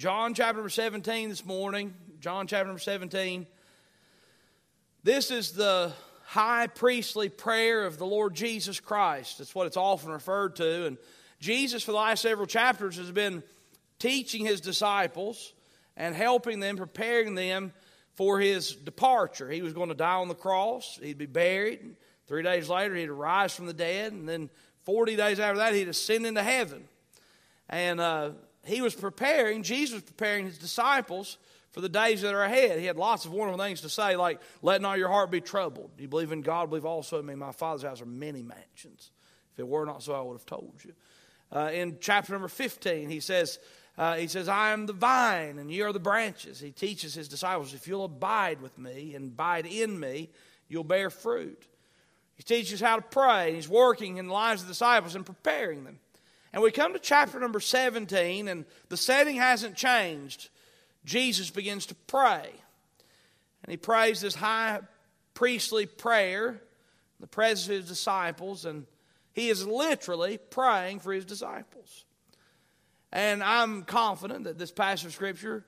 John chapter number 17 this morning. John chapter number 17. This is the high priestly prayer of the Lord Jesus Christ. That's what it's often referred to. And Jesus, for the last several chapters, has been teaching his disciples and helping them, preparing them for his departure. He was going to die on the cross, he'd be buried. Three days later, he'd arise from the dead. And then 40 days after that, he'd ascend into heaven. And uh, he was preparing, Jesus was preparing his disciples for the days that are ahead. He had lots of wonderful things to say, like, let not your heart be troubled. You believe in God, believe also in me. My Father's house are many mansions. If it were not so, I would have told you. Uh, in chapter number 15, he says, uh, he says, I am the vine and ye are the branches. He teaches his disciples, if you'll abide with me and abide in me, you'll bear fruit. He teaches how to pray. He's working in the lives of the disciples and preparing them. And we come to chapter number 17, and the setting hasn't changed. Jesus begins to pray. And he prays this high priestly prayer in the presence of his disciples, and he is literally praying for his disciples. And I'm confident that this passage of Scripture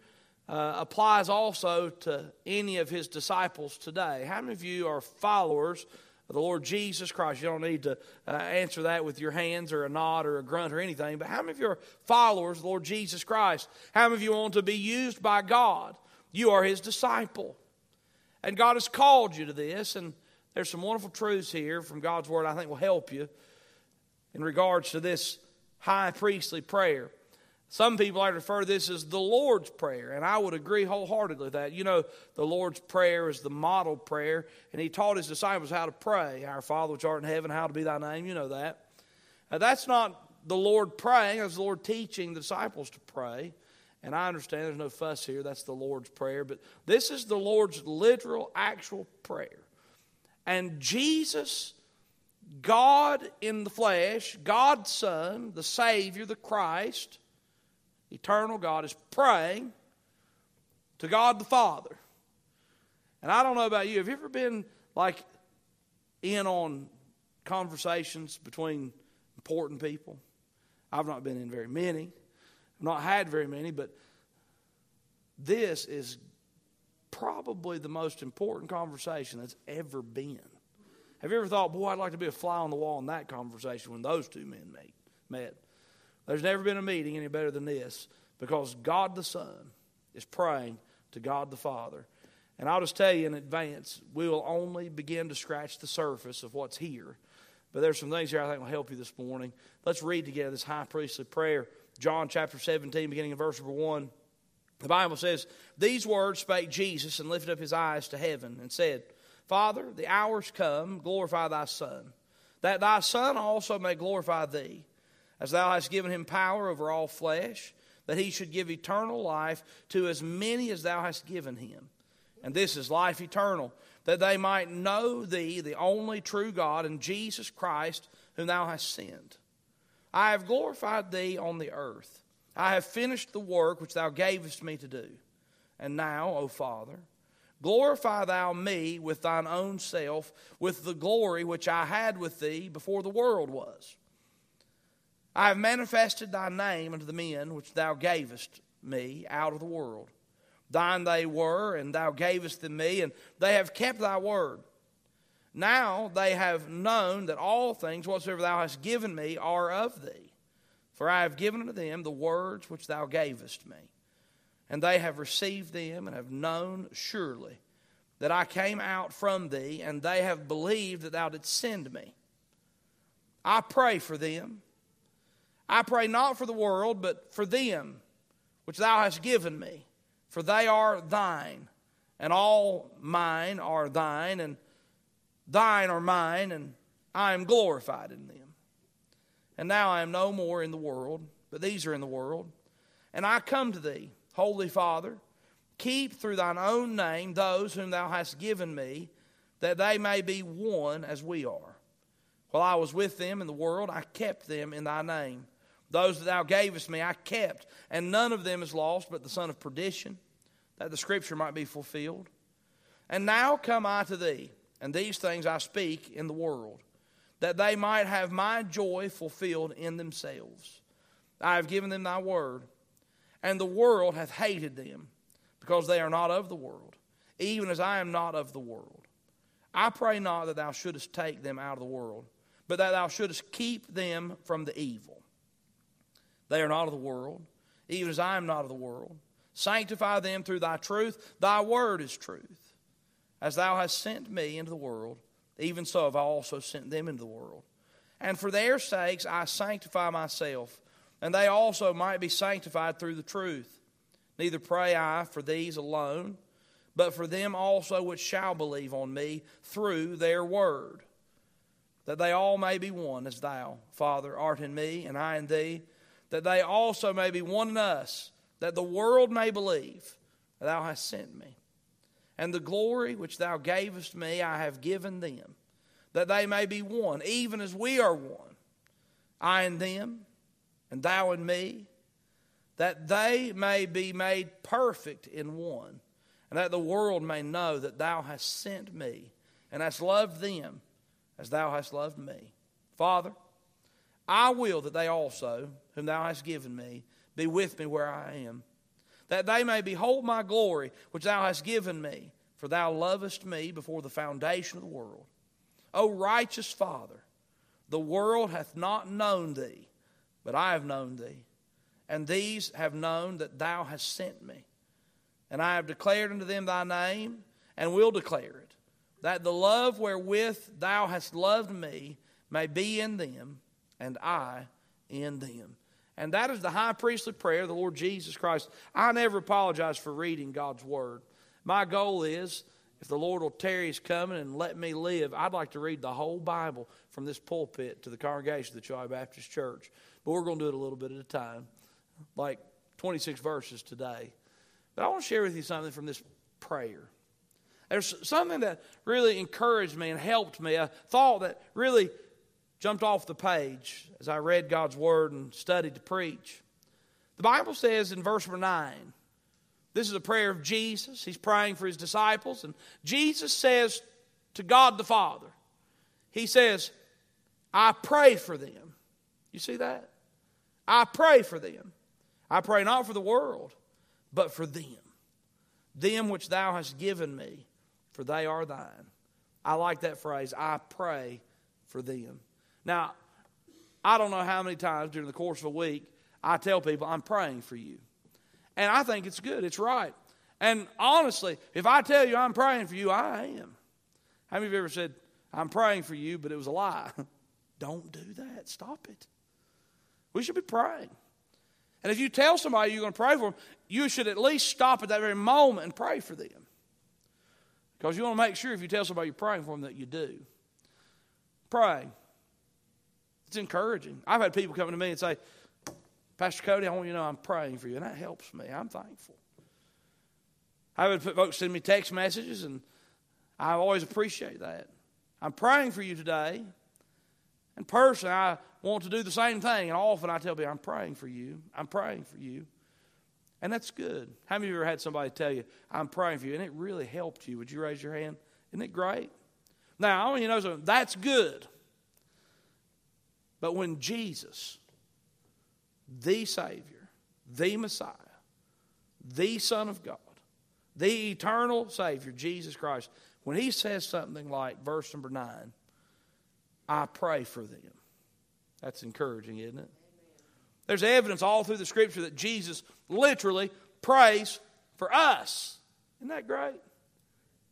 uh, applies also to any of his disciples today. How many of you are followers the Lord Jesus Christ. You don't need to uh, answer that with your hands or a nod or a grunt or anything. But how many of you are followers of the Lord Jesus Christ? How many of you want to be used by God? You are His disciple. And God has called you to this. And there's some wonderful truths here from God's Word I think will help you in regards to this high priestly prayer. Some people I refer to this as the Lord's Prayer, and I would agree wholeheartedly with that. You know, the Lord's Prayer is the model prayer, and He taught His disciples how to pray. Our Father which art in heaven, how to be thy name, you know that. Now, that's not the Lord praying, that's the Lord teaching the disciples to pray. And I understand there's no fuss here, that's the Lord's Prayer, but this is the Lord's literal, actual prayer. And Jesus, God in the flesh, God's Son, the Savior, the Christ, eternal God, is praying to God the Father. And I don't know about you. Have you ever been like in on conversations between important people? I've not been in very many. I've not had very many, but this is probably the most important conversation that's ever been. Have you ever thought, boy, I'd like to be a fly on the wall in that conversation when those two men met? There's never been a meeting any better than this because God the Son is praying to God the Father. And I'll just tell you in advance, we will only begin to scratch the surface of what's here. But there's some things here I think will help you this morning. Let's read together this high priestly prayer. John chapter 17, beginning in verse number 1. The Bible says, These words spake Jesus and lifted up his eyes to heaven and said, Father, the hour's come, glorify thy Son, that thy Son also may glorify thee as thou hast given him power over all flesh, that he should give eternal life to as many as thou hast given him. And this is life eternal, that they might know thee, the only true God, and Jesus Christ, whom thou hast sent. I have glorified thee on the earth. I have finished the work which thou gavest me to do. And now, O Father, glorify thou me with thine own self, with the glory which I had with thee before the world was. I have manifested thy name unto the men which thou gavest me out of the world. Thine they were, and thou gavest them me, and they have kept thy word. Now they have known that all things whatsoever thou hast given me are of thee. For I have given unto them the words which thou gavest me. And they have received them, and have known surely that I came out from thee, and they have believed that thou didst send me. I pray for them I pray not for the world, but for them which thou hast given me, for they are thine, and all mine are thine, and thine are mine, and I am glorified in them. And now I am no more in the world, but these are in the world. And I come to thee, Holy Father, keep through thine own name those whom thou hast given me, that they may be one as we are. While I was with them in the world, I kept them in thy name. Those that thou gavest me I kept, and none of them is lost but the son of perdition, that the scripture might be fulfilled. And now come I to thee, and these things I speak in the world, that they might have my joy fulfilled in themselves. I have given them thy word, And the world hath hated them, because they are not of the world, even as I am not of the world. I pray not that thou shouldest take them out of the world, but that thou shouldest keep them from the evil. They are not of the world, even as I am not of the world. Sanctify them through thy truth. Thy word is truth. As thou hast sent me into the world, even so have I also sent them into the world. And for their sakes I sanctify myself, and they also might be sanctified through the truth. Neither pray I for these alone, but for them also which shall believe on me through their word, that they all may be one, as thou, Father, art in me, and I in thee, that they also may be one in us that the world may believe that thou hast sent me. And the glory which thou gavest me I have given them, that they may be one, even as we are one, I and them, and thou and me, that they may be made perfect in one, and that the world may know that thou hast sent me, and hast loved them as thou hast loved me. Father, I will that they also, whom thou hast given me, be with me where I am, that they may behold my glory, which thou hast given me, for thou lovest me before the foundation of the world. O righteous Father, the world hath not known thee, but I have known thee, and these have known that thou hast sent me. And I have declared unto them thy name, and will declare it, that the love wherewith thou hast loved me may be in them, and I in them. And that is the high priestly prayer of the Lord Jesus Christ. I never apologize for reading God's Word. My goal is, if the Lord will tarry his coming and let me live, I'd like to read the whole Bible from this pulpit to the congregation of the Troy Baptist Church. But we're going to do it a little bit at a time, like 26 verses today. But I want to share with you something from this prayer. There's something that really encouraged me and helped me, a thought that really jumped off the page as I read God's word and studied to preach. The Bible says in verse number 9, this is a prayer of Jesus. He's praying for his disciples, and Jesus says to God the Father, He says, I pray for them. You see that? I pray for them. I pray not for the world, but for them. Them which thou hast given me, for they are thine. I like that phrase. I pray for them. Now, I don't know how many times during the course of a week I tell people, I'm praying for you. And I think it's good, it's right. And honestly, if I tell you I'm praying for you, I am. How many of you ever said, I'm praying for you, but it was a lie? don't do that. Stop it. We should be praying. And if you tell somebody you're going to pray for them, you should at least stop at that very moment and pray for them. Because you want to make sure if you tell somebody you're praying for them that you do. Pray. It's encouraging. I've had people come to me and say, Pastor Cody, I want you to know I'm praying for you, and that helps me. I'm thankful. I've had folks send me text messages, and I always appreciate that. I'm praying for you today. And personally, I want to do the same thing. And often I tell people, I'm praying for you. I'm praying for you. And that's good. How many of you ever had somebody tell you, I'm praying for you, and it really helped you? Would you raise your hand? Isn't it great? Now, I want you to know something. That's good. But when Jesus, the Savior, the Messiah, the Son of God, the eternal Savior, Jesus Christ, when he says something like verse number nine, I pray for them. That's encouraging, isn't it? There's evidence all through the scripture that Jesus literally prays for us. Isn't that great?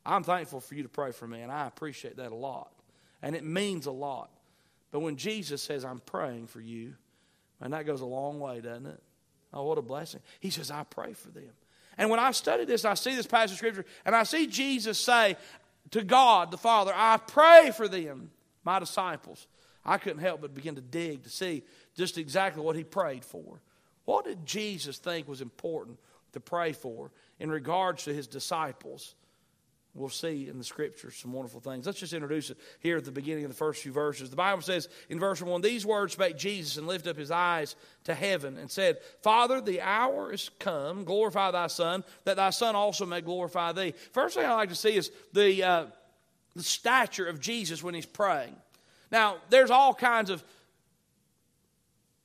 I'm thankful for you to pray for me, and I appreciate that a lot. And it means a lot. But when Jesus says, I'm praying for you, and that goes a long way, doesn't it? Oh, what a blessing. He says, I pray for them. And when I study this, I see this passage of Scripture, and I see Jesus say to God the Father, I pray for them, my disciples. I couldn't help but begin to dig to see just exactly what he prayed for. What did Jesus think was important to pray for in regards to his disciples? We'll see in the scriptures some wonderful things. Let's just introduce it here at the beginning of the first few verses. The Bible says in verse 1 These words spake Jesus and lifted up his eyes to heaven and said, Father, the hour is come, glorify thy Son, that thy Son also may glorify thee. First thing I like to see is the, uh, the stature of Jesus when he's praying. Now, there's all kinds of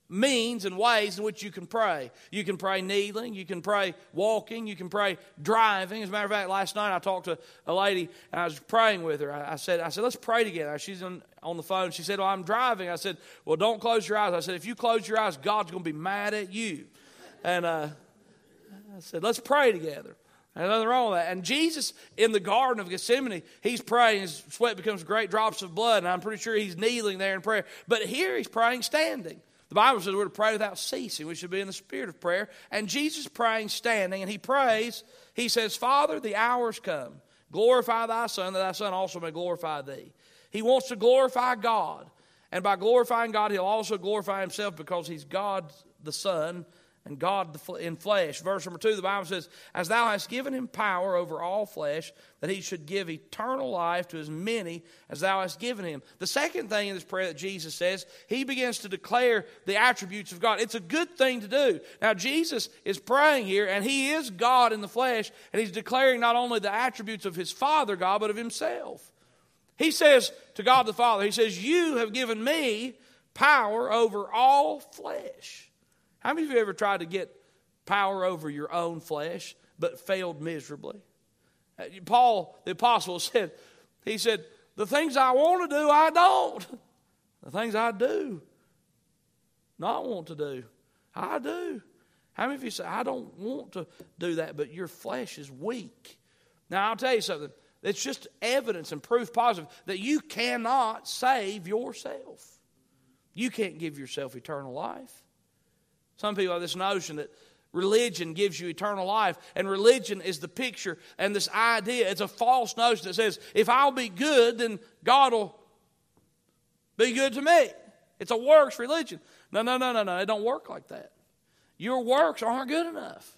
means and ways in which you can pray. You can pray kneeling, you can pray walking, you can pray driving. As a matter of fact, last night I talked to a lady and I was praying with her. I, said, I said, let's pray together. She's on, on the phone. She said, Well, I'm driving. I said, Well, don't close your eyes. I said, If you close your eyes, God's going to be mad at you. And uh, I said, Let's pray together. Nothing wrong with that. And Jesus in the Garden of Gethsemane, he's praying, his sweat becomes great drops of blood, and I'm pretty sure he's kneeling there in prayer. But here he's praying standing. The Bible says we're to pray without ceasing. We should be in the spirit of prayer. And Jesus praying standing, and he prays, he says, Father, the hour's come. Glorify thy Son, that thy Son also may glorify thee. He wants to glorify God. And by glorifying God, he'll also glorify himself because he's God the Son and God in flesh. Verse number two, the Bible says, As thou hast given him power over all flesh, that he should give eternal life to as many as thou hast given him. The second thing in this prayer that Jesus says, he begins to declare the attributes of God. It's a good thing to do. Now, Jesus is praying here, and he is God in the flesh, and he's declaring not only the attributes of his Father God, but of himself. He says to God the Father, He says, You have given me power over all flesh. How many of you ever tried to get power over your own flesh but failed miserably? Paul, the apostle, said, he said, The things I want to do, I don't. The things I do, not want to do, I do. How many of you say, I don't want to do that, but your flesh is weak? Now, I'll tell you something. It's just evidence and proof positive that you cannot save yourself. You can't give yourself eternal life. Some people have this notion that religion gives you eternal life, and religion is the picture and this idea. It's a false notion that says, if I'll be good, then God will be good to me. It's a works religion. No, no, no, no, no. It don't work like that. Your works aren't good enough.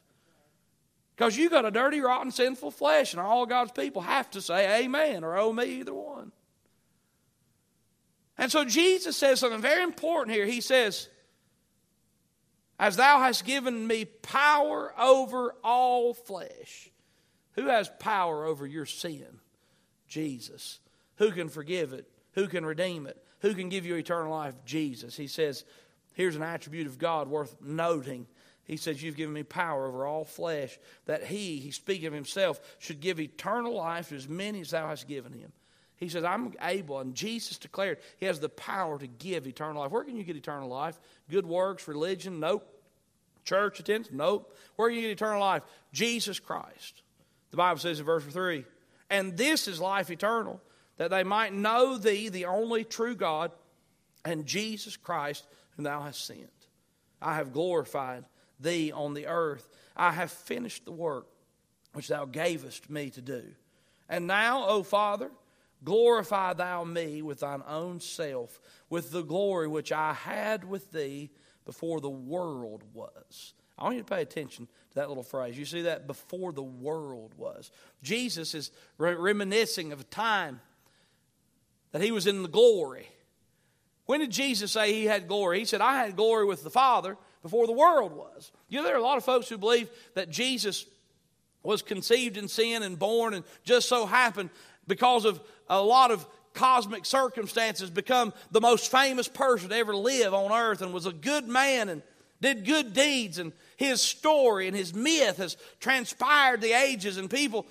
Because you got a dirty, rotten, sinful flesh, and all God's people have to say amen or oh me, either one. And so Jesus says something very important here. He says, as thou hast given me power over all flesh. Who has power over your sin? Jesus. Who can forgive it? Who can redeem it? Who can give you eternal life? Jesus. He says, here's an attribute of God worth noting. He says, You've given me power over all flesh, that he, he's speaking of himself, should give eternal life to as many as thou hast given him. He says, I'm able, and Jesus declared he has the power to give eternal life. Where can you get eternal life? Good works, religion? Nope. Church attendance? Nope. Where can you get eternal life? Jesus Christ. The Bible says in verse 3 And this is life eternal, that they might know thee, the only true God, and Jesus Christ, whom thou hast sent. I have glorified thee on the earth. I have finished the work which thou gavest me to do. And now, O Father, Glorify thou me with thine own self, with the glory which I had with thee before the world was. I want you to pay attention to that little phrase. You see that? Before the world was. Jesus is reminiscing of a time that he was in the glory. When did Jesus say he had glory? He said, I had glory with the Father before the world was. You know, there are a lot of folks who believe that Jesus was conceived in sin and born and just so happened because of a lot of cosmic circumstances become the most famous person to ever live on earth and was a good man and did good deeds and his story and his myth has transpired the ages and people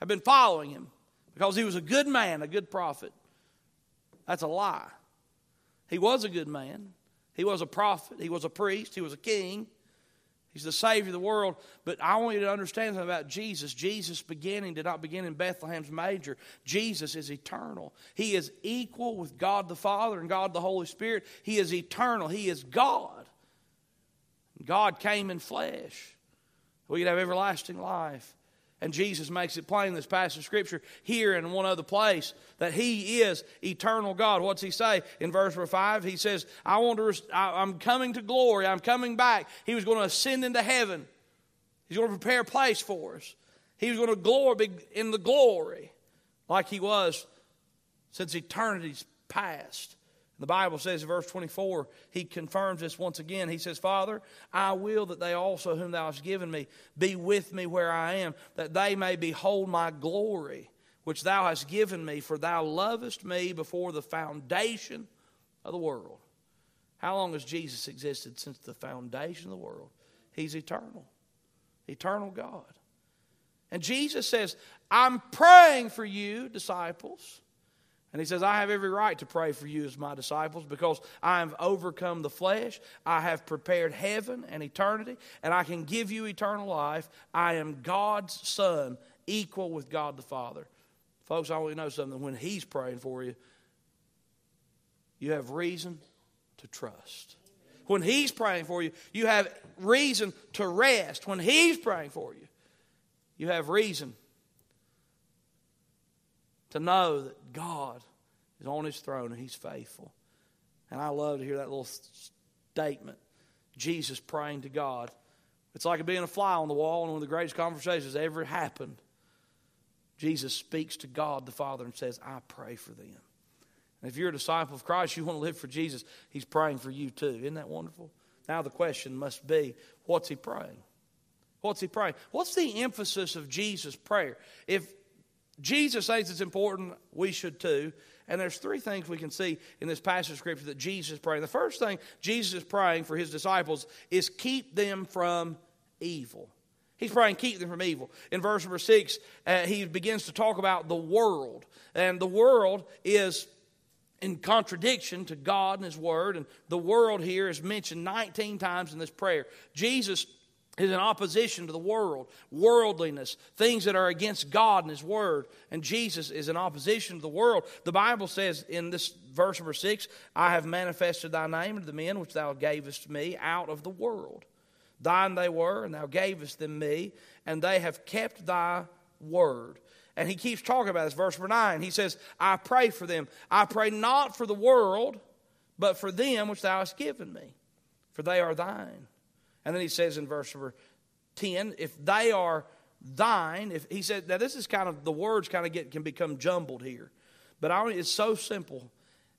have been following him because he was a good man, a good prophet. That's a lie. He was a good man. He was a prophet. He was a priest. He was a king. He's the Savior of the world. But I want you to understand something about Jesus. Jesus' beginning did not begin in Bethlehem's manger. Jesus is eternal. He is equal with God the Father and God the Holy Spirit. He is eternal. He is God. God came in flesh. We could have everlasting life. And Jesus makes it plain in this passage of Scripture here and one other place that He is eternal God. What's He say in verse 5? He says, I want to, I'm coming to glory. I'm coming back. He was going to ascend into heaven. He's going to prepare a place for us. He was going to glory, be in the glory like He was since eternity's past. The Bible says in verse 24, he confirms this once again. He says, Father, I will that they also, whom thou hast given me, be with me where I am, that they may behold my glory, which thou hast given me, for thou lovest me before the foundation of the world. How long has Jesus existed? Since the foundation of the world. He's eternal, eternal God. And Jesus says, I'm praying for you, disciples. And he says, I have every right to pray for you as my disciples because I have overcome the flesh. I have prepared heaven and eternity, and I can give you eternal life. I am God's Son, equal with God the Father. Folks, I want you to know something. When He's praying for you, you have reason to trust. When He's praying for you, you have reason to rest. When He's praying for you, you have reason to know that God is on his throne and he's faithful. And I love to hear that little statement Jesus praying to God. It's like being a fly on the wall, and one of the greatest conversations ever happened. Jesus speaks to God the Father and says, I pray for them. And if you're a disciple of Christ, you want to live for Jesus, He's praying for you too. Isn't that wonderful? Now the question must be what's He praying? What's He praying? What's the emphasis of Jesus' prayer? If Jesus says it's important, we should too. And there's three things we can see in this passage of Scripture that Jesus is praying. The first thing Jesus is praying for his disciples is keep them from evil. He's praying, keep them from evil. In verse number six, uh, he begins to talk about the world. And the world is in contradiction to God and His Word. And the world here is mentioned 19 times in this prayer. Jesus is in opposition to the world, worldliness, things that are against God and His Word. And Jesus is in opposition to the world. The Bible says in this verse number six, I have manifested thy name to the men which thou gavest me out of the world. Thine they were, and thou gavest them me, and they have kept thy word. And he keeps talking about this. Verse number nine, he says, I pray for them. I pray not for the world, but for them which thou hast given me, for they are thine. And then he says in verse number 10, if they are thine, if he said, now this is kind of, the words kind of get, can become jumbled here. But I, it's so simple.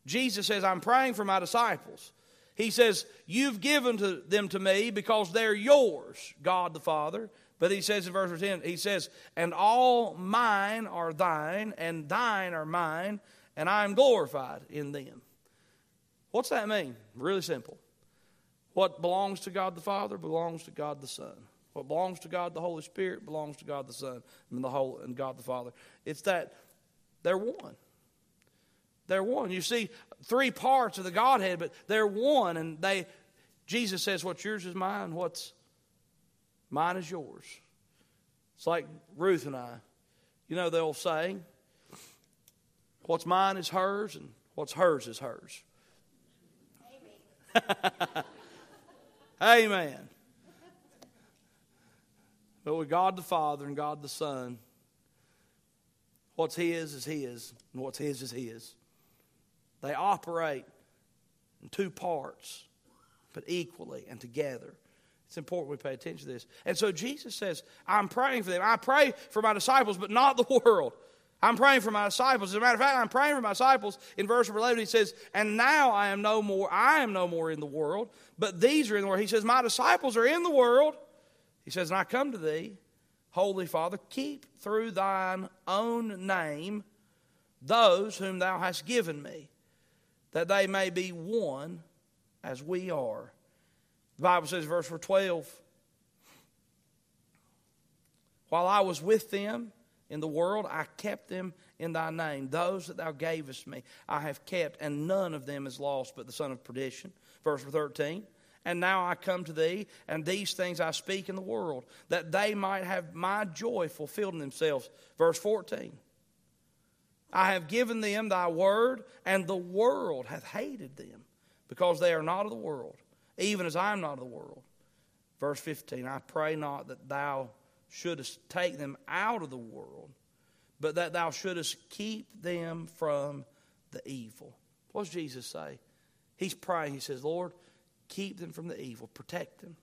Jesus says, I'm praying for my disciples. He says, You've given to them to me because they're yours, God the Father. But he says in verse 10, He says, And all mine are thine, and thine are mine, and I am glorified in them. What's that mean? Really simple. What belongs to God the Father belongs to God the Son. What belongs to God the Holy Spirit belongs to God the Son and the whole and God the Father. It's that they're one. They're one. You see three parts of the Godhead, but they're one, and they Jesus says, What's yours is mine, what's mine is yours. It's like Ruth and I. You know the old saying, What's mine is hers, and what's hers is hers. Amen. But with God the Father and God the Son, what's His is His, and what's His is His. They operate in two parts, but equally and together. It's important we pay attention to this. And so Jesus says, I'm praying for them. I pray for my disciples, but not the world. I'm praying for my disciples. As a matter of fact, I'm praying for my disciples. In verse 11, he says, And now I am no more, I am no more in the world, but these are in the world. He says, My disciples are in the world. He says, And I come to thee, Holy Father, keep through thine own name those whom thou hast given me, that they may be one as we are. The Bible says, verse 12, While I was with them, in the world, I kept them in thy name. Those that thou gavest me, I have kept, and none of them is lost but the son of perdition. Verse 13. And now I come to thee, and these things I speak in the world, that they might have my joy fulfilled in themselves. Verse 14. I have given them thy word, and the world hath hated them, because they are not of the world, even as I am not of the world. Verse 15. I pray not that thou shouldest take them out of the world, but that thou shouldest keep them from the evil. What does Jesus say? He's praying. He says, Lord, keep them from the evil, protect them.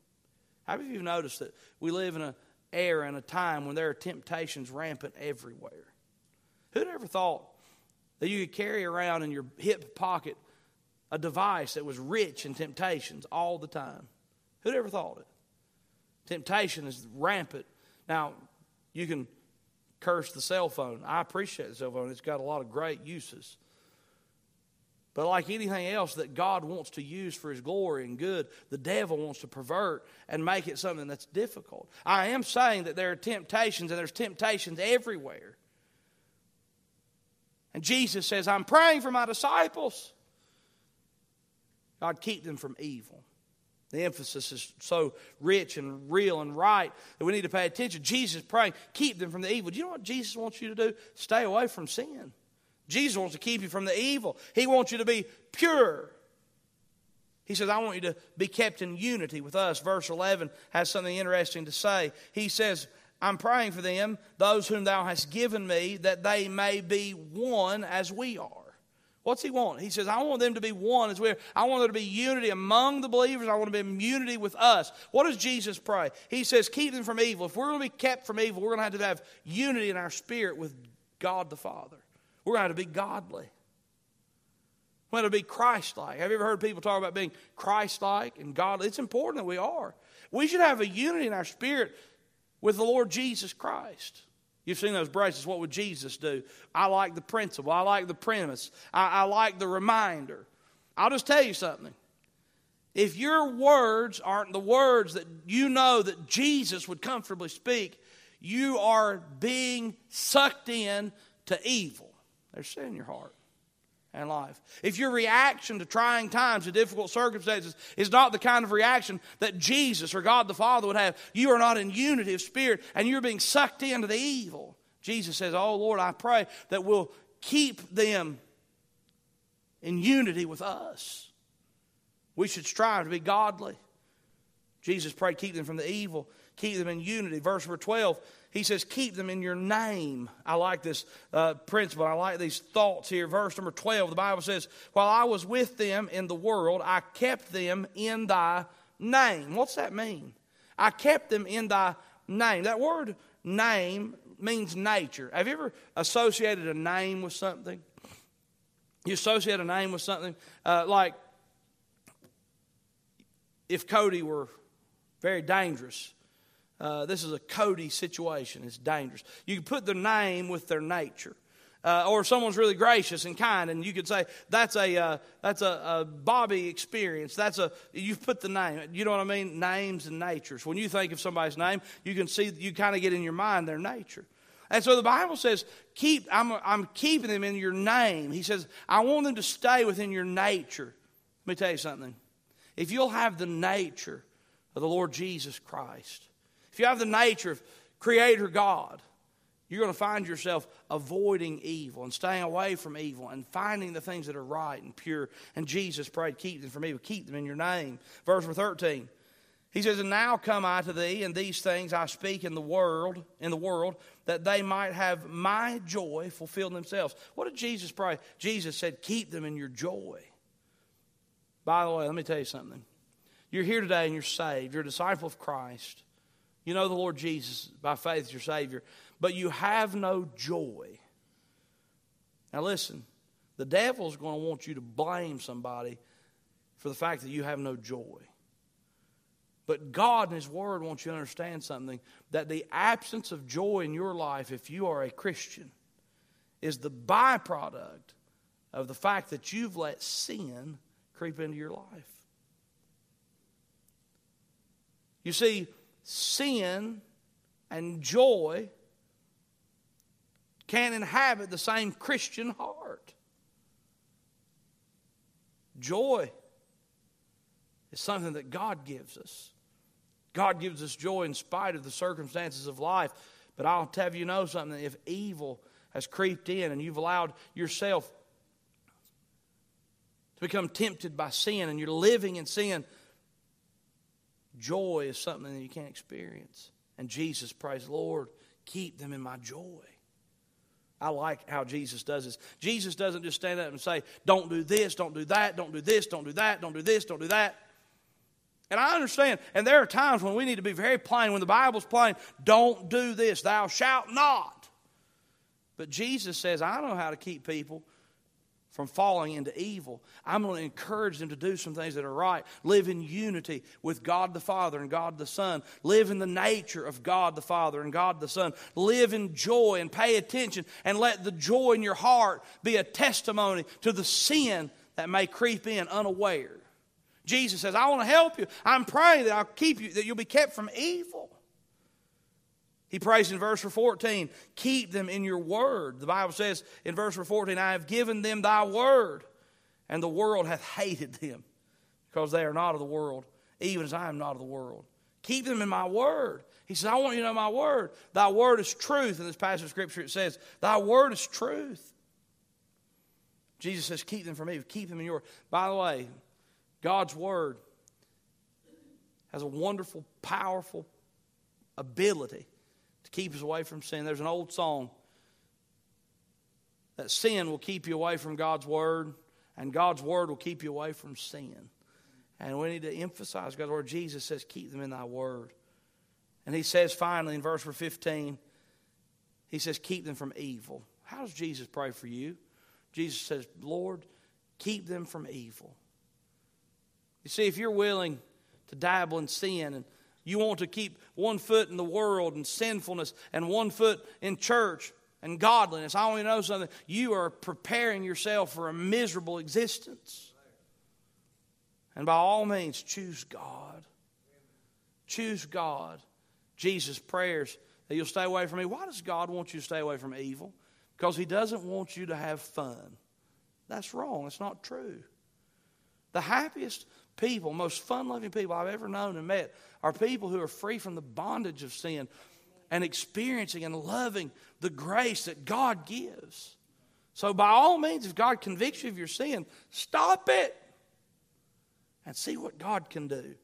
How many of you noticed that we live in an era and a time when there are temptations rampant everywhere? Who'd ever thought that you could carry around in your hip pocket a device that was rich in temptations all the time? Who'd ever thought it? Temptation is rampant now, you can curse the cell phone. I appreciate the cell phone, it's got a lot of great uses. But like anything else that God wants to use for his glory and good, the devil wants to pervert and make it something that's difficult. I am saying that there are temptations and there's temptations everywhere. And Jesus says, I'm praying for my disciples. God, keep them from evil. The emphasis is so rich and real and right that we need to pay attention. Jesus praying, keep them from the evil. Do you know what Jesus wants you to do? Stay away from sin. Jesus wants to keep you from the evil. He wants you to be pure. He says, I want you to be kept in unity with us. Verse 11 has something interesting to say. He says, I'm praying for them, those whom thou hast given me, that they may be one as we are. What's he want? He says, I want them to be one as we are. I want there to be unity among the believers. I want to be in unity with us. What does Jesus pray? He says, keep them from evil. If we're going to be kept from evil, we're going to have to have unity in our spirit with God the Father. We're going to have to be godly. We're going to be Christ like. Have you ever heard people talk about being Christ like and godly? It's important that we are. We should have a unity in our spirit with the Lord Jesus Christ. You've seen those bracelets. What would Jesus do? I like the principle. I like the premise. I, I like the reminder. I'll just tell you something. If your words aren't the words that you know that Jesus would comfortably speak, you are being sucked in to evil. There's sin in your heart and life. If your reaction to trying times, to difficult circumstances, is not the kind of reaction that Jesus or God the Father would have, you are not in unity of spirit and you're being sucked into the evil. Jesus says, Oh Lord, I pray that we'll keep them in unity with us. We should strive to be godly. Jesus prayed, keep them from the evil, keep them in unity. Verse number 12 he says, Keep them in your name. I like this uh, principle. I like these thoughts here. Verse number 12, the Bible says, While I was with them in the world, I kept them in thy name. What's that mean? I kept them in thy name. That word name means nature. Have you ever associated a name with something? You associate a name with something uh, like if Cody were very dangerous uh, this is a Cody situation. It's dangerous. You can put their name with their nature. Uh, or someone's really gracious and kind, and you could say that's a uh, that's a, a, Bobby experience. That's a you've put the name. You know what I mean? Names and natures. When you think of somebody's name, you can see you kind of get in your mind their nature. And so the Bible says, keep. I'm I'm keeping them in your name. He says, I want them to stay within your nature. Let me tell you something. If you'll have the nature of the Lord Jesus Christ, if you have the nature of Creator God, you're going to find yourself avoiding evil and staying away from evil and finding the things that are right and pure. And Jesus prayed, Keep them from evil, keep them in your name. Verse 13. He says, And now come I to thee, and these things I speak in the world, in the world, that they might have my joy fulfilled themselves. What did Jesus pray? Jesus said, Keep them in your joy. By the way, let me tell you something. You're here today and you're saved. You're a disciple of Christ. You know the Lord Jesus by faith your Savior, but you have no joy. Now, listen, the devil's going to want you to blame somebody for the fact that you have no joy. But God and His Word wants you to understand something that the absence of joy in your life, if you are a Christian, is the byproduct of the fact that you've let sin creep into your life. You see, sin and joy can't inhabit the same Christian heart. Joy is something that God gives us. God gives us joy in spite of the circumstances of life. But I'll have you know something if evil has creeped in and you've allowed yourself to become tempted by sin and you're living in sin, Joy is something that you can't experience. And Jesus prays, Lord, keep them in my joy. I like how Jesus does this. Jesus doesn't just stand up and say, Don't do this, don't do that, don't do this, don't do that, don't do this, don't do that. And I understand. And there are times when we need to be very plain. When the Bible's plain, don't do this, thou shalt not. But Jesus says, I know how to keep people from falling into evil. I'm going to encourage them to do some things that are right. Live in unity with God the Father and God the Son. Live in the nature of God the Father and God the Son. Live in joy and pay attention and let the joy in your heart be a testimony to the sin that may creep in unaware. Jesus says, I want to help you. I'm praying that I'll keep you, that you'll be kept from evil. He prays in verse 14, keep them in your word. The Bible says in verse 14, I have given them thy word, and the world hath hated them, because they are not of the world, even as I am not of the world. Keep them in my word. He says, I want you to know my word. Thy word is truth. In this passage of Scripture, it says, Thy word is truth. Jesus says, Keep them from evil. Keep them in your. By the way, God's word has a wonderful, powerful ability to keep us away from sin. There's an old song that sin will keep you away from God's word, and God's word will keep you away from sin. And we need to emphasize God's word. Jesus says, Keep them in thy word. And he says finally in verse 15, he says, Keep them from evil. How does Jesus pray for you? Jesus says, Lord, keep them from evil. You see, if you're willing to dabble in sin and you want to keep one foot in the world and sinfulness and one foot in church and godliness, I only know something. You are preparing yourself for a miserable existence. And by all means, choose God. Choose God. Jesus' prayers that you'll stay away from me. Why does God want you to stay away from evil? Because He doesn't want you to have fun. That's wrong. It's not true. The happiest people, most fun loving people I've ever known and met are people who are free from the bondage of sin and experiencing and loving the grace that God gives. So, by all means, if God convicts you of your sin, stop it and see what God can do.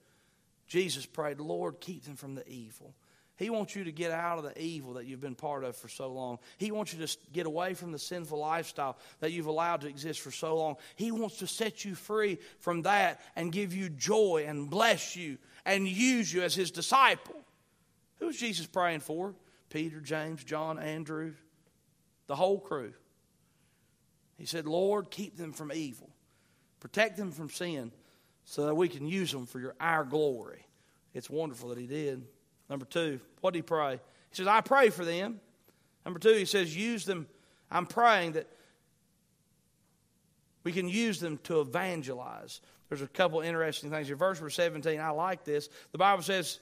Jesus prayed, Lord, keep them from the evil. He wants you to get out of the evil that you've been part of for so long. He wants you to get away from the sinful lifestyle that you've allowed to exist for so long. He wants to set you free from that and give you joy and bless you and use you as his disciple. Who was Jesus praying for? Peter, James, John, Andrew, the whole crew. He said, Lord, keep them from evil, protect them from sin, so that we can use them for your, our glory. It's wonderful that he did. Number two, what did he pray? He says, I pray for them. Number two, he says, use them. I'm praying that we can use them to evangelize. There's a couple interesting things here. Verse number 17, I like this. The Bible says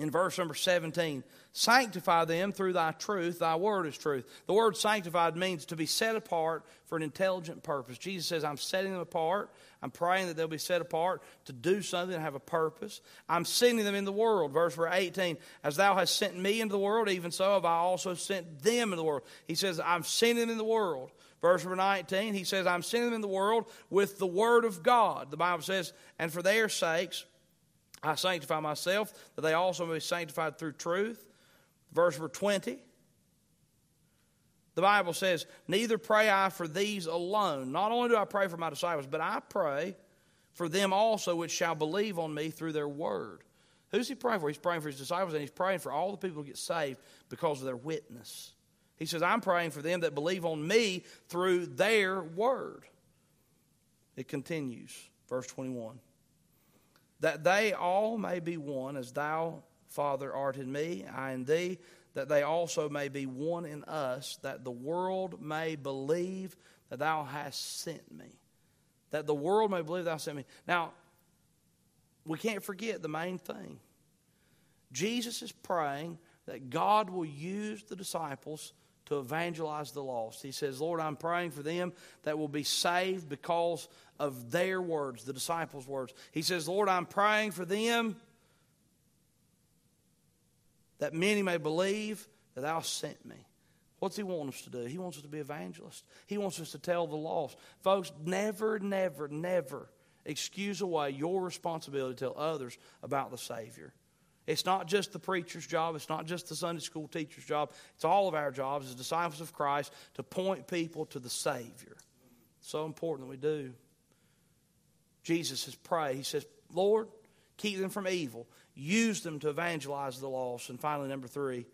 in verse number 17, Sanctify them through thy truth. Thy word is truth. The word sanctified means to be set apart for an intelligent purpose. Jesus says, I'm setting them apart. I'm praying that they'll be set apart to do something and have a purpose. I'm sending them in the world. Verse 18, As thou hast sent me into the world, even so have I also sent them into the world. He says, I'm sending them in the world. Verse number 19, he says, I'm sending them in the world with the word of God. The Bible says, And for their sakes I sanctify myself, that they also may be sanctified through truth. Verse number 20. The Bible says, Neither pray I for these alone. Not only do I pray for my disciples, but I pray for them also which shall believe on me through their word. Who's he praying for? He's praying for his disciples, and he's praying for all the people to get saved because of their witness. He says, I'm praying for them that believe on me through their word. It continues, verse 21. That they all may be one, as thou, Father, art in me, I in thee, that they also may be one in us, that the world may believe that thou hast sent me. That the world may believe thou sent me. Now, we can't forget the main thing. Jesus is praying that God will use the disciples to evangelize the lost. He says, Lord, I'm praying for them that will be saved because of their words, the disciples' words. He says, Lord, I'm praying for them that many may believe that thou sent me. What's he want us to do? He wants us to be evangelists. He wants us to tell the lost. Folks, never, never, never excuse away your responsibility to tell others about the Savior. It's not just the preacher's job, it's not just the Sunday school teacher's job. It's all of our jobs as disciples of Christ to point people to the Savior. So important that we do. Jesus has prayed. He says, Lord, keep them from evil. Use them to evangelize the lost. And finally, number three,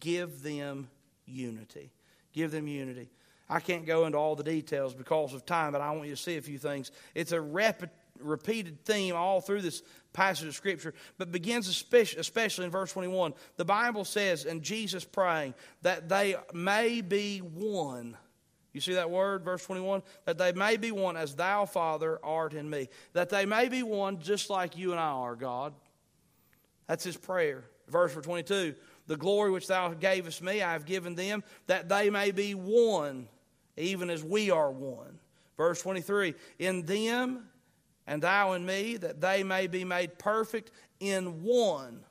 give them unity. Give them unity. I can't go into all the details because of time, but I want you to see a few things. It's a rep- repeated theme all through this passage of Scripture, but begins especially in verse 21. The Bible says, and Jesus praying, that they may be one. You see that word, verse 21? That they may be one as thou, Father, art in me. That they may be one just like you and I are, God. That's his prayer. Verse 22 The glory which thou gavest me, I have given them, that they may be one, even as we are one. Verse 23 In them and thou and me, that they may be made perfect in one,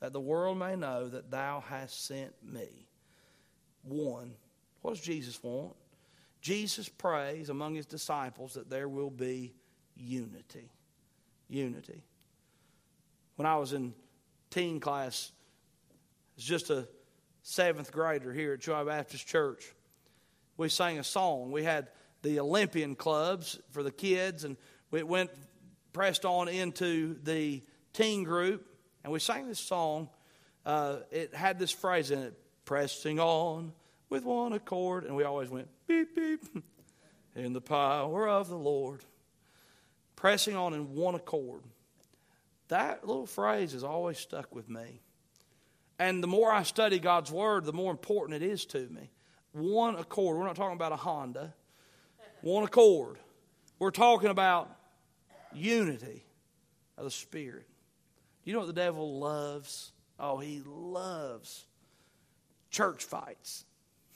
that the world may know that thou hast sent me. One. What does Jesus want? Jesus prays among his disciples that there will be unity. Unity. When I was in teen class, as just a seventh grader here at Joy Baptist Church, we sang a song. We had the Olympian clubs for the kids, and we went pressed on into the teen group, and we sang this song. Uh, it had this phrase in it pressing on with one accord. And we always went beep, beep, in the power of the Lord. Pressing on in one accord. That little phrase has always stuck with me. And the more I study God's Word, the more important it is to me. One accord. We're not talking about a Honda. One accord. We're talking about unity of the Spirit. You know what the devil loves? Oh, he loves church fights.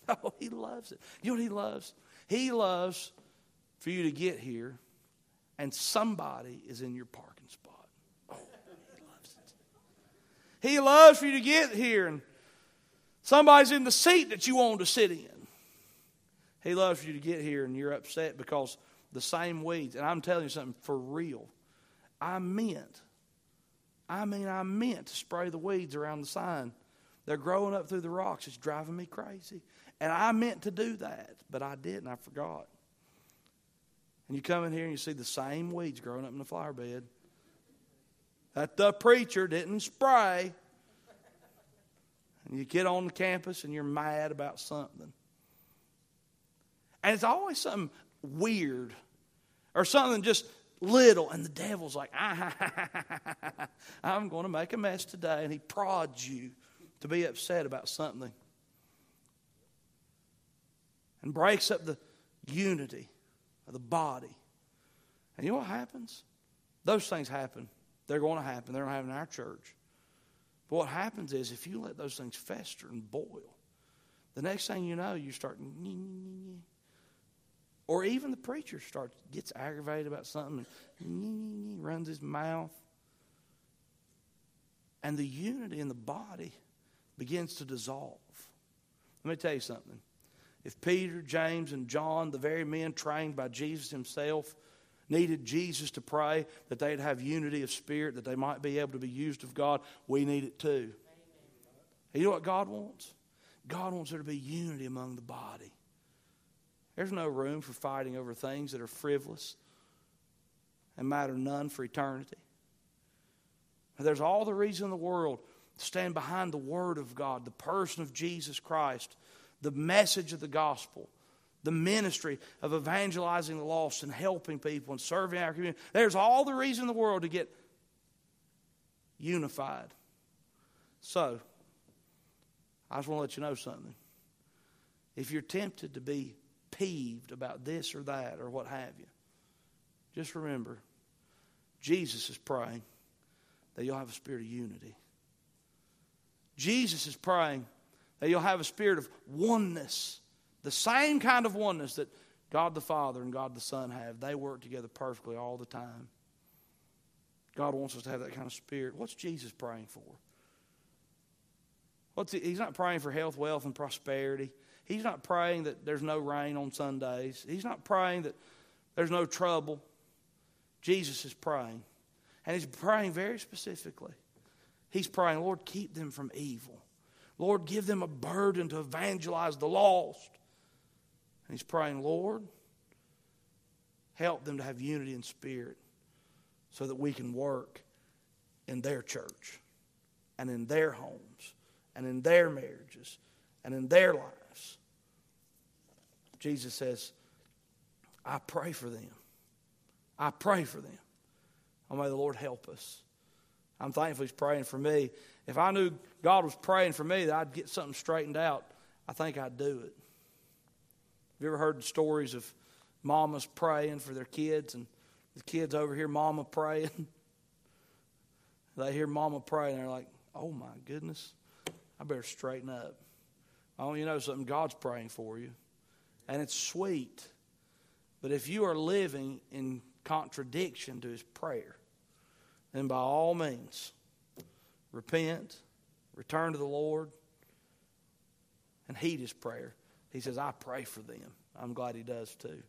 Oh, he loves it. You know what he loves? He loves for you to get here and somebody is in your parking spot. Oh, he loves it. He loves for you to get here and somebody's in the seat that you want to sit in. He loves for you to get here and you're upset because the same weeds. And I'm telling you something for real. I meant, I mean, I meant to spray the weeds around the sign. They're growing up through the rocks. It's driving me crazy. And I meant to do that, but I didn't. I forgot. And you come in here and you see the same weeds growing up in the flower bed that the preacher didn't spray. And you get on the campus and you're mad about something. And it's always something weird or something just little. And the devil's like, ah, I'm going to make a mess today. And he prods you to be upset about something and breaks up the unity of the body. And you know what happens? Those things happen. They're going to happen. They're going to happen in our church. But what happens is if you let those things fester and boil, the next thing you know, you start, or even the preacher starts gets aggravated about something, and runs his mouth, and the unity in the body begins to dissolve. Let me tell you something if Peter, James, and John, the very men trained by Jesus himself, needed Jesus to pray that they'd have unity of spirit, that they might be able to be used of God, we need it too. You know what God wants? God wants there to be unity among the body. There's no room for fighting over things that are frivolous and matter none for eternity. There's all the reason in the world to stand behind the Word of God, the person of Jesus Christ, the message of the gospel, the ministry of evangelizing the lost and helping people and serving our community. There's all the reason in the world to get unified. So, I just want to let you know something. If you're tempted to be peeved about this or that or what have you, just remember Jesus is praying that you'll have a spirit of unity. Jesus is praying that you'll have a spirit of oneness, the same kind of oneness that God the Father and God the Son have. They work together perfectly all the time. God wants us to have that kind of spirit. What's Jesus praying for? What's he, he's not praying for health, wealth, and prosperity. He's not praying that there's no rain on Sundays. He's not praying that there's no trouble. Jesus is praying. And he's praying very specifically. He's praying, Lord, keep them from evil. Lord, give them a burden to evangelize the lost. And he's praying, Lord, help them to have unity in spirit so that we can work in their church and in their homes and in their marriages and in their lives. Jesus says, I pray for them. I pray for them. Oh, may the Lord help us. I'm thankful He's praying for me. If I knew God was praying for me that I'd get something straightened out, I think I'd do it. Have you ever heard stories of mamas praying for their kids and the kids over here, mama praying? they hear mama pray and they're like, oh my goodness, I better straighten up. Oh, you know something? God's praying for you. And it's sweet. But if you are living in contradiction to his prayer, then by all means, repent, return to the Lord, and heed his prayer. He says, I pray for them. I'm glad he does too.